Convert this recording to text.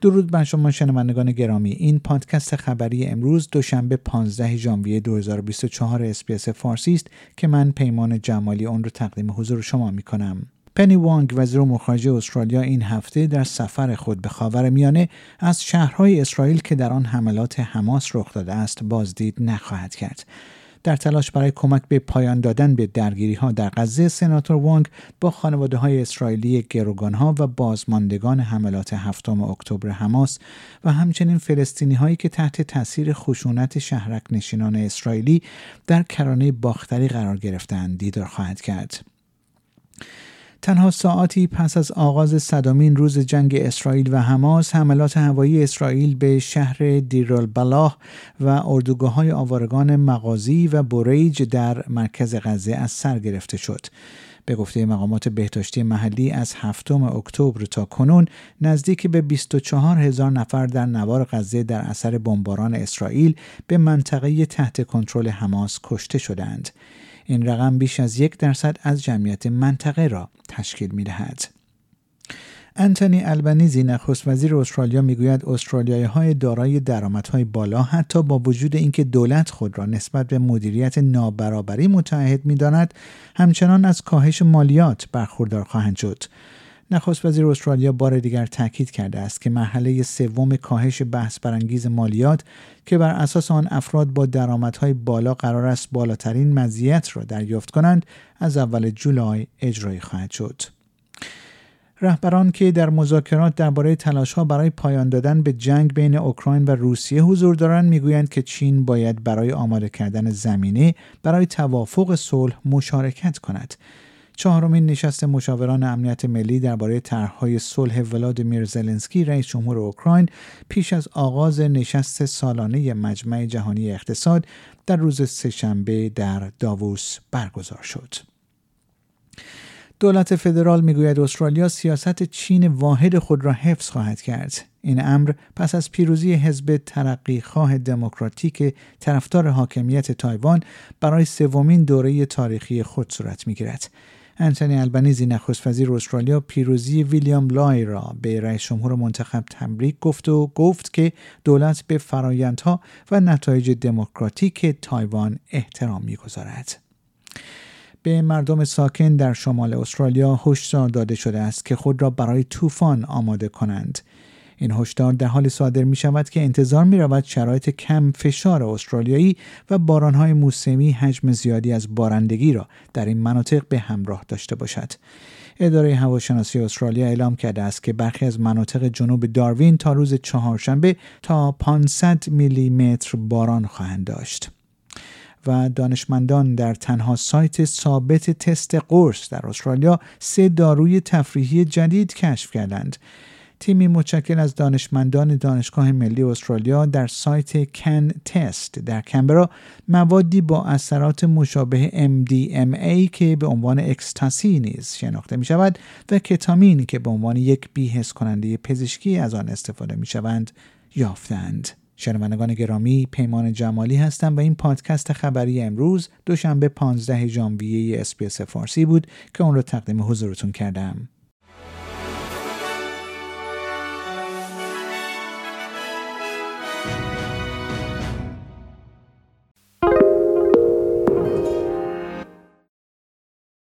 درود بر شما شنوندگان گرامی این پادکست خبری امروز دوشنبه 15 ژانویه 2024 SBS فارسی است که من پیمان جمالی اون رو تقدیم حضور شما می کنم. پنی وانگ وزیر امور خارجه استرالیا این هفته در سفر خود به خاور میانه از شهرهای اسرائیل که در آن حملات حماس رخ داده است بازدید نخواهد کرد. در تلاش برای کمک به پایان دادن به درگیری ها در غزه سناتور وانگ با خانواده های اسرائیلی گروگان ها و بازماندگان حملات هفتم اکتبر حماس و همچنین فلسطینی هایی که تحت تاثیر خشونت شهرک نشینان اسرائیلی در کرانه باختری قرار گرفتند دیدار خواهد کرد. تنها ساعتی پس از آغاز صدامین روز جنگ اسرائیل و حماس حملات هوایی اسرائیل به شهر دیرالبلاح و اردوگاه های آوارگان مغازی و بریج در مرکز غزه از سر گرفته شد. به گفته مقامات بهداشتی محلی از هفتم اکتبر تا کنون نزدیک به 24 هزار نفر در نوار غزه در اثر بمباران اسرائیل به منطقه تحت کنترل حماس کشته شدند. این رقم بیش از یک درصد از جمعیت منطقه را تشکیل می دهد. انتونی البنیزی نخست وزیر استرالیا می‌گوید استرالیایی های دارای درآمدهای بالا حتی با وجود اینکه دولت خود را نسبت به مدیریت نابرابری متعهد می‌داند همچنان از کاهش مالیات برخوردار خواهند شد نخست وزیر استرالیا بار دیگر تاکید کرده است که مرحله سوم کاهش بحث برانگیز مالیات که بر اساس آن افراد با درآمدهای بالا قرار است بالاترین مزیت را دریافت کنند از اول جولای اجرایی خواهد شد. رهبران که در مذاکرات درباره تلاشها برای پایان دادن به جنگ بین اوکراین و روسیه حضور دارند می‌گویند که چین باید برای آماده کردن زمینه برای توافق صلح مشارکت کند چهارمین نشست مشاوران امنیت ملی درباره طرحهای صلح ولادیمیر زلنسکی رئیس جمهور اوکراین پیش از آغاز نشست سالانه مجمع جهانی اقتصاد در روز سهشنبه در داووس برگزار شد. دولت فدرال می‌گوید استرالیا سیاست چین واحد خود را حفظ خواهد کرد. این امر پس از پیروزی حزب ترقیخواه دموکراتیک طرفدار حاکمیت تایوان برای سومین دوره تاریخی خود صورت می‌گیرد. انتونی البنیزی نخست وزیر استرالیا پیروزی ویلیام لای را به رئیس جمهور منتخب تبریک گفت و گفت که دولت به فرایندها و نتایج دموکراتیک تایوان احترام می‌گذارد. به مردم ساکن در شمال استرالیا هشدار داده شده است که خود را برای طوفان آماده کنند. این هشدار در حال صادر می شود که انتظار می رود شرایط کم فشار استرالیایی و بارانهای موسمی حجم زیادی از بارندگی را در این مناطق به همراه داشته باشد. اداره هواشناسی استرالیا اعلام کرده است که برخی از مناطق جنوب داروین تا روز چهارشنبه تا 500 میلی متر باران خواهند داشت. و دانشمندان در تنها سایت ثابت تست قرص در استرالیا سه داروی تفریحی جدید کشف کردند تیمی متشکل از دانشمندان دانشگاه ملی استرالیا در سایت CanTEST در کانبرا موادی با اثرات مشابه MDMA که به عنوان اکستاسی نیز شناخته می شود و کتامین که به عنوان یک بی‌حس کننده پزشکی از آن استفاده می شوند یافتند. شنوندگان گرامی پیمان جمالی هستم و این پادکست خبری امروز دوشنبه 15 ژانویه SBS فارسی بود که اون رو تقدیم حضورتون کردم.